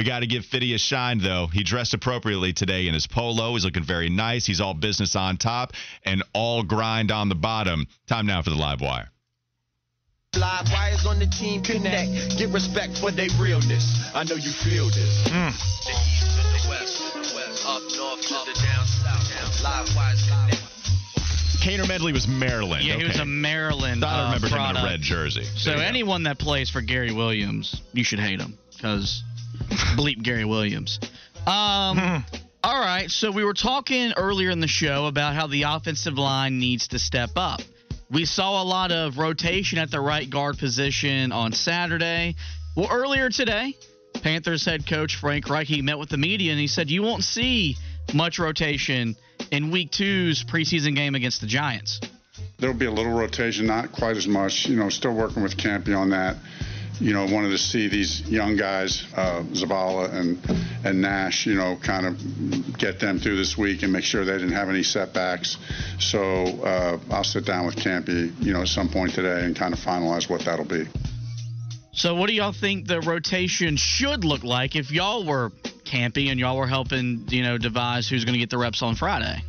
We got to give Fitty a shine, though. He dressed appropriately today in his polo. He's looking very nice. He's all business on top and all grind on the bottom. Time now for the live wire. Live wires on the team connect. Get respect for their realness. I know you feel this. The east to the west, to the west, up north to the down south. Live wires connect. Caner-Medley was Maryland. Yeah, he was a Maryland. Thought I uh, remembered him in a red jersey. So There go. anyone that plays for Gary Williams, you should hate him because bleep Gary Williams. Um. all right. So we were talking earlier in the show about how the offensive line needs to step up. We saw a lot of rotation at the right guard position on Saturday. Well, earlier today, Panthers head coach Frank Reich he met with the media and he said you won't see much rotation in Week Two's preseason game against the Giants. There'll be a little rotation, not quite as much. You know, still working with Campy on that. You know, wanted to see these young guys, uh, Zavala and and Nash, you know, kind of get them through this week and make sure they didn't have any setbacks. So uh, I'll sit down with Campy, you know, at some point today and kind of finalize what that'll be. So, what do y'all think the rotation should look like if y'all were campy and y'all were helping, you know, devise who's going to get the reps on Friday?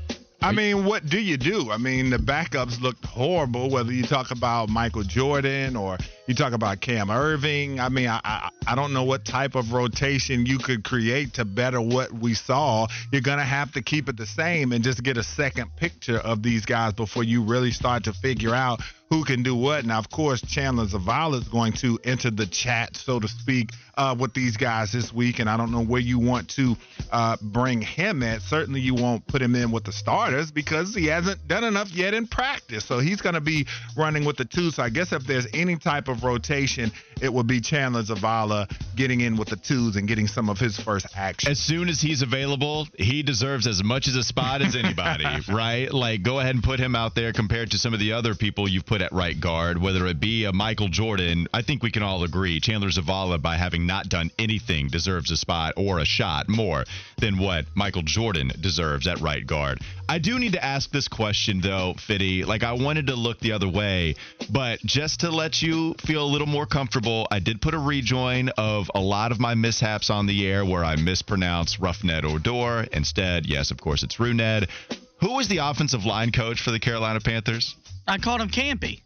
I mean, what do you do? I mean, the backups looked horrible. Whether you talk about Michael Jordan or you talk about Cam Irving, I mean, I, I I don't know what type of rotation you could create to better what we saw. You're gonna have to keep it the same and just get a second picture of these guys before you really start to figure out who can do what. Now, of course, Chandler Zavala is going to enter the chat, so to speak, uh, with these guys this week, and I don't know where you want to uh, bring him at. Certainly, you won't put him in with the starters because he hasn't done enough yet in practice. So he's going to be running with the two. So I guess if there's any type of rotation, it would be Chandler Zavala getting in with the twos and getting some of his first action. As soon as he's available, he deserves as much as a spot as anybody, right? Like, go ahead and put him out there compared to some of the other people you've put at right guard, whether it be a Michael Jordan. I think we can all agree Chandler Zavala, by having not done anything, deserves a spot or a shot more than what Michael Jordan deserves at right guard. I do need to ask this question, though, Fitty. Like, I wanted to look the other way, but just to let you feel a little more comfortable, I did put a rejoin of a lot of my mishaps on the air where I mispronounced Rougned Odor. Instead, yes, of course, it's Runed. Who was the offensive line coach for the Carolina Panthers? I called him Campy.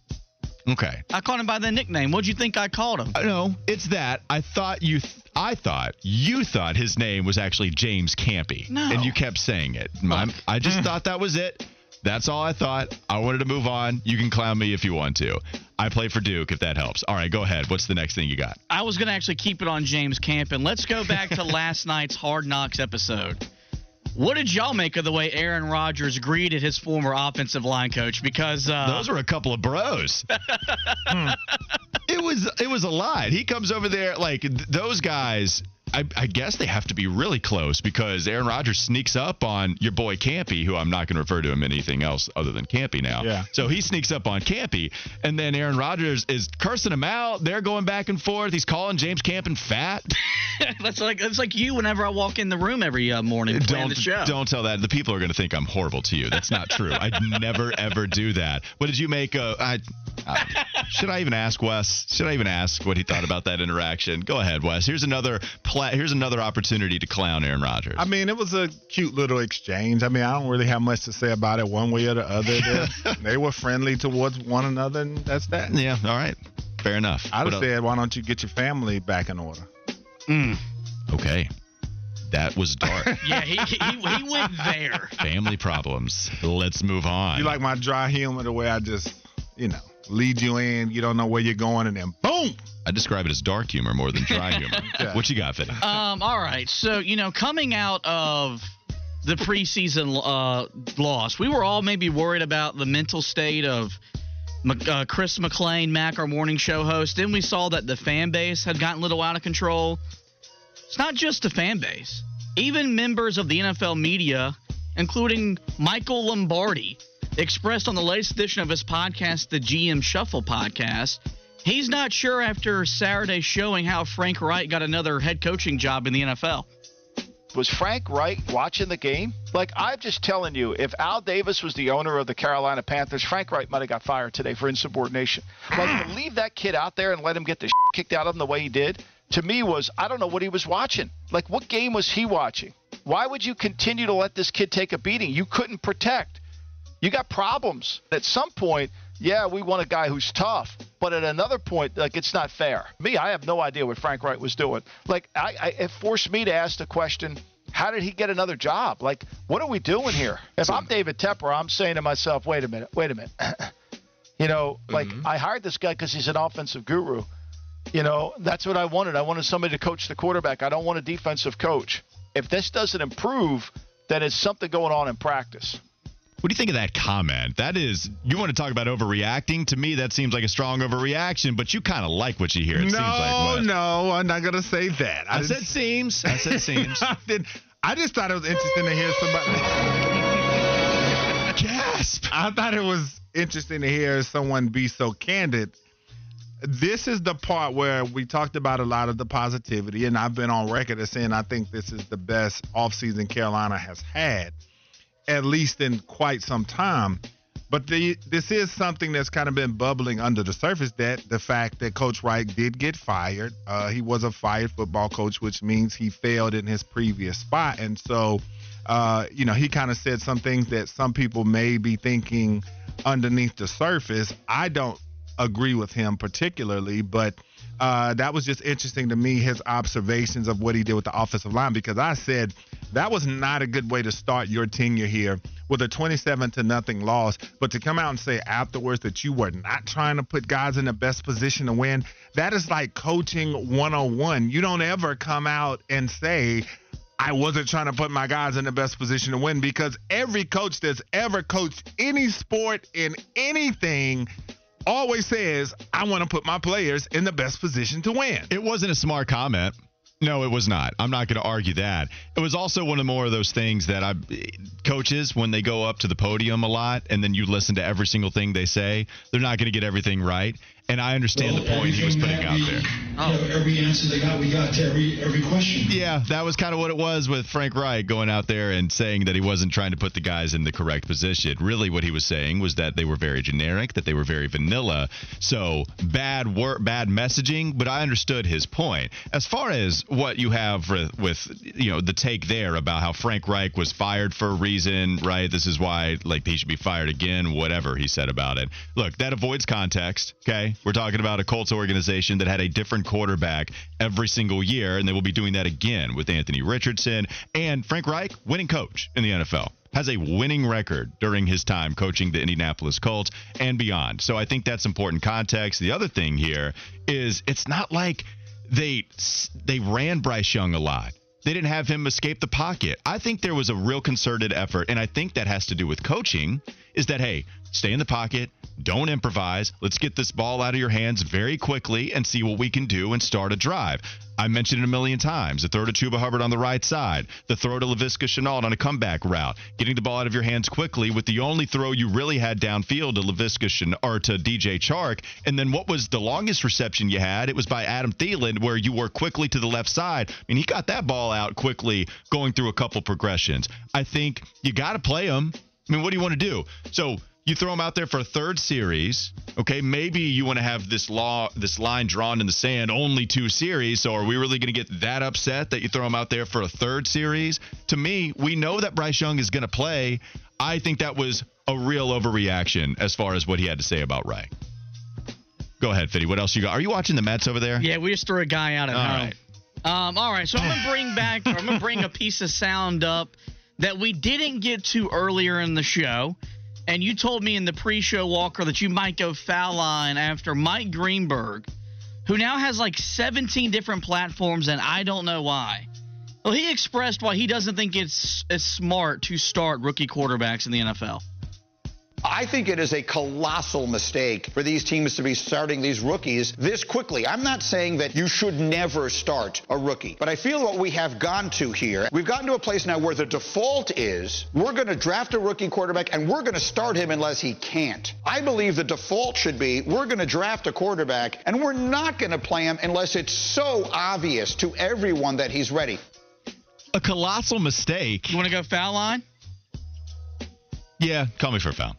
Okay. I called him by the nickname. What'd you think I called him? Uh, No, it's that. I thought you. Th- I thought you thought his name was actually James Campy, No. and you kept saying it. I'm- I just thought that was it. That's all I thought. I wanted to move on. You can clown me if you want to. I play for Duke if that helps. All right, go ahead. What's the next thing you got? I was going to actually keep it on James Camp, and let's go back to last night's Hard Knocks episode. What did y'all make of the way Aaron Rodgers greeted his former offensive line coach? Because uh, Those are a couple of bros. it was it was a lot. He comes over there like th- those guys. I, I guess they have to be really close because Aaron Rodgers sneaks up on your boy Campy, who I'm not going to refer to him anything else other than Campy now. Yeah. So he sneaks up on Campy, and then Aaron Rodgers is cursing him out. They're going back and forth. He's calling James Campen fat. that's like that's like you whenever I walk in the room every uh, morning playing don't the show. don't tell that. The people are going to think I'm horrible to you. That's not true. I'd never ever do that. What did you make? Uh, I, I, should I even ask Wes? Should I even ask what he thought about that interaction? Go ahead, Wes. Here's another pla- here's another opportunity to clown Aaron Rodgers. I mean, it was a cute little exchange. I mean, I don't really have much to say about it one way or the other. They, they were friendly towards one another, and that's that. yeah. All right. Fair enough. I'd What have said, why don't you get your family back in order? Mm. okay. That was dark. yeah, he, he he went there. Family problems. Let's move on. You like my dry humor the way I just, you know, lead you in, you don't know where you're going, and then boom. I describe it as dark humor more than dry humor. Yeah. What you got, Fitty? Um, all right. So, you know, coming out of the preseason uh, loss, we were all maybe worried about the mental state of uh, Chris McLean, Mac, our morning show host. Then we saw that the fan base had gotten a little out of control. It's not just the fan base, even members of the NFL media, including Michael Lombardi, expressed on the latest edition of his podcast, the GM Shuffle podcast. He's not sure after Saturday showing how Frank Reich got another head coaching job in the NFL. Was Frank Reich watching the game? Like, I'm just telling you, if Al Davis was the owner of the Carolina Panthers, Frank Reich might have got fired today for insubordination. Like, to leave that kid out there and let him get the kicked out of him the way he did, to me was I don't know what he was watching. Like, what game was he watching? Why would you continue to let this kid take a beating? You couldn't protect. You got problems. At some point, yeah, we want a guy who's tough, but at another point, like it's not fair. Me, I have no idea what Frank Reich was doing. Like, I, I it forced me to ask the question. How did he get another job? Like, what are we doing here? If I'm David Tepper, I'm saying to myself, wait a minute, wait a minute. you know, like mm-hmm. I hired this guy because he's an offensive guru. You know, that's what I wanted. I wanted somebody to coach the quarterback. I don't want a defensive coach. If this doesn't improve, then it's something going on in practice. What do you think of that comment? That is, you want to talk about overreacting? To me, that seems like a strong overreaction, but you kind of like what you hear. It no, seems like no, I'm not gonna say that. I didn't said seems. I said seems. I, did, I just thought it was interesting to hear somebody. Gasp. I thought it was interesting to hear someone be so candid. This is the part where we talked about a lot of the positivity, and I've been on record as saying I think this is the best offseason Carolina has had, at least in quite some time. But the, this is something that's kind of been bubbling under the surface that the fact that Coach Reich did get fired. Uh, he was a fired football coach, which means he failed in his previous spot. And so, uh, you know, he kind of said some things that some people may be thinking underneath the surface. I don't agree with him particularly, but uh, that was just interesting to me, his observations of what he did with the offensive line, because I said that was not a good way to start your tenure here with a 27 to nothing loss. But to come out and say afterwards that you were not trying to put guys in the best position to win, that is like coaching 101. You don't ever come out and say, I wasn't trying to put my guys in the best position to win because every coach that's ever coached any sport in anything always says, I want to put my players in the best position to win. It wasn't a smart comment. No, it was not. I'm not going to argue that. It was also one of more of those things that I coaches when they go up to the podium a lot and then you listen to every single thing they say, they're not going to get everything right. And I understand the point he was putting out there. Oh. Every answer they got, we got to every every question. Yeah, that was kind of what it was with Frank Reich going out there and saying that he wasn't trying to put the guys in the correct position. Really, what he was saying was that they were very generic, that they were very vanilla. So bad work, bad messaging. But I understood his point. As far as what you have with, with you know the take there about how Frank Reich was fired for a reason, right? This is why like he should be fired again. Whatever he said about it. Look, that avoids context. Okay, we're talking about a Colts organization that had a different quarterback every single year, and they will be doing that again with Anthony Richardson and Frank Reich, winning coach in the NFL. Has a winning record during his time coaching the Indianapolis Colts and beyond. So I think that's important context. The other thing here is it's not like they they ran Bryce Young a lot. They didn't have him escape the pocket. I think there was a real concerted effort, and I think that has to do with coaching. Is that hey, stay in the pocket, don't improvise. Let's get this ball out of your hands very quickly and see what we can do and start a drive. I mentioned it a million times. The throw to Chuba Hubbard on the right side, the throw to Laviska Shenault on a comeback route, getting the ball out of your hands quickly with the only throw you really had downfield to Laviska Shenault or to DJ Chark. And then what was the longest reception you had? It was by Adam Thielen, where you were quickly to the left side. I mean, he got that ball out quickly, going through a couple progressions. I think you got to play him. I mean, what do you want to do? So you throw him out there for a third series. Okay, maybe you want to have this law, this line drawn in the sand, only two series. So are we really going to get that upset that you throw him out there for a third series? To me, we know that Bryce Young is going to play. I think that was a real overreaction as far as what he had to say about Ray. Go ahead, Fiddy. What else you got? Are you watching the Mets over there? Yeah, we just threw a guy out of All home. right. Um, all right, so I'm gonna bring back, or I'm gonna bring a piece of sound up that we didn't get to earlier in the show, and you told me in the pre-show Walker that you might go foul line after Mike Greenberg, who now has like 17 different platforms, and I don't know why. Well, he expressed why he doesn't think it's as smart to start rookie quarterbacks in the NFL. I think it is a colossal mistake for these teams to be starting these rookies this quickly. I'm not saying that you should never start a rookie, but I feel what we have gone to here, we've gotten to a place now where the default is we're going to draft a rookie quarterback and we're going to start him unless he can't. I believe the default should be we're going to draft a quarterback and we're not going to play him unless it's so obvious to everyone that he's ready. A colossal mistake. You want to go foul line? Yeah, call me for a foul.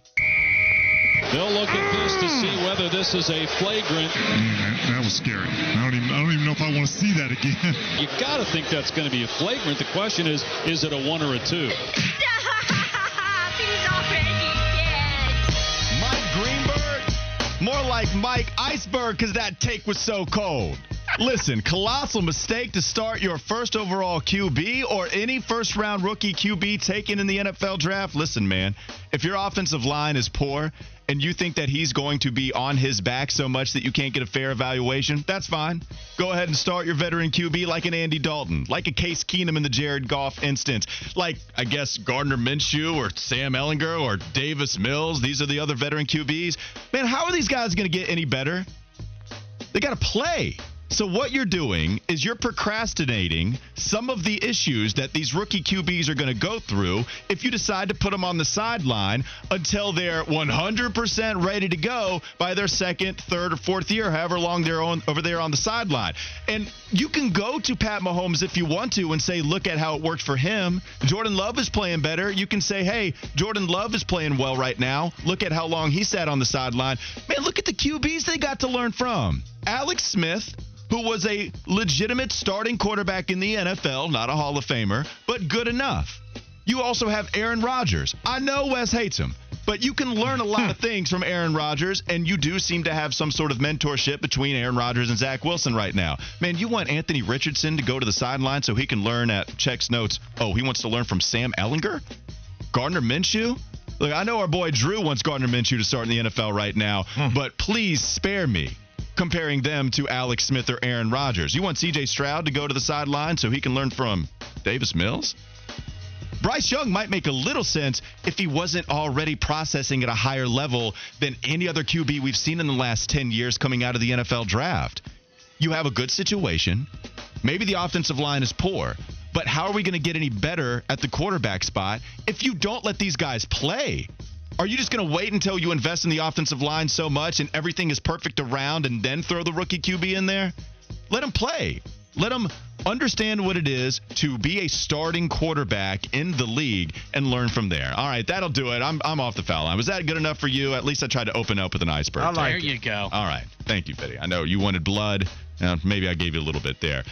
They'll look at this to see whether this is a flagrant. Man, that was scary. I don't even I don't even know if I want to see that again. You got to think that's going to be a flagrant. The question is, is it a one or a two? Mike Greenberg? More like Mike Iceberg because that take was so cold. Listen, colossal mistake to start your first overall QB or any first round rookie QB taken in the NFL draft. Listen, man, if your offensive line is poor and you think that he's going to be on his back so much that you can't get a fair evaluation, that's fine. Go ahead and start your veteran QB like an Andy Dalton, like a Case Keenum in the Jared Goff instance, like, I guess, Gardner Minshew or Sam Ehlinger or Davis Mills. These are the other veteran QBs. Man, how are these guys going to get any better? They got to play. So what you're doing is you're procrastinating some of the issues that these rookie QBs are going to go through if you decide to put them on the sideline until they're 100% ready to go by their second, third, or fourth year, however long they're on, over there on the sideline. And you can go to Pat Mahomes if you want to and say, look at how it worked for him. Jordan Love is playing better. You can say, hey, Jordan Love is playing well right now. Look at how long he sat on the sideline. Man, look at the QBs they got to learn from. Alex Smith, who was a legitimate starting quarterback in the NFL, not a Hall of Famer, but good enough. You also have Aaron Rodgers. I know Wes hates him, but you can learn a lot of things from Aaron Rodgers, and you do seem to have some sort of mentorship between Aaron Rodgers and Zach Wilson right now. Man, you want Anthony Richardson to go to the sideline so he can learn at checks notes. Oh, he wants to learn from Sam Ehlinger? Gardner Minshew? Look, I know our boy Drew wants Gardner Minshew to start in the NFL right now, hmm. but please spare me comparing them to Alex Smith or Aaron Rodgers. You want CJ Stroud to go to the sideline so he can learn from Davis Mills? Bryce Young might make a little sense if he wasn't already processing at a higher level than any other QB we've seen in the last 10 years coming out of the NFL draft. You have a good situation. Maybe the offensive line is poor, but how are we going to get any better at the quarterback spot if you don't let these guys play? Are you just going to wait until you invest in the offensive line so much and everything is perfect around and then throw the rookie QB in there? Let him play. Let him understand what it is to be a starting quarterback in the league and learn from there. All right, that'll do it. I'm, I'm off the foul line. Was that good enough for you? At least I tried to open up with an iceberg. there you go. All right. Thank you, Betty. I know you wanted blood. Uh, maybe I gave you a little bit there.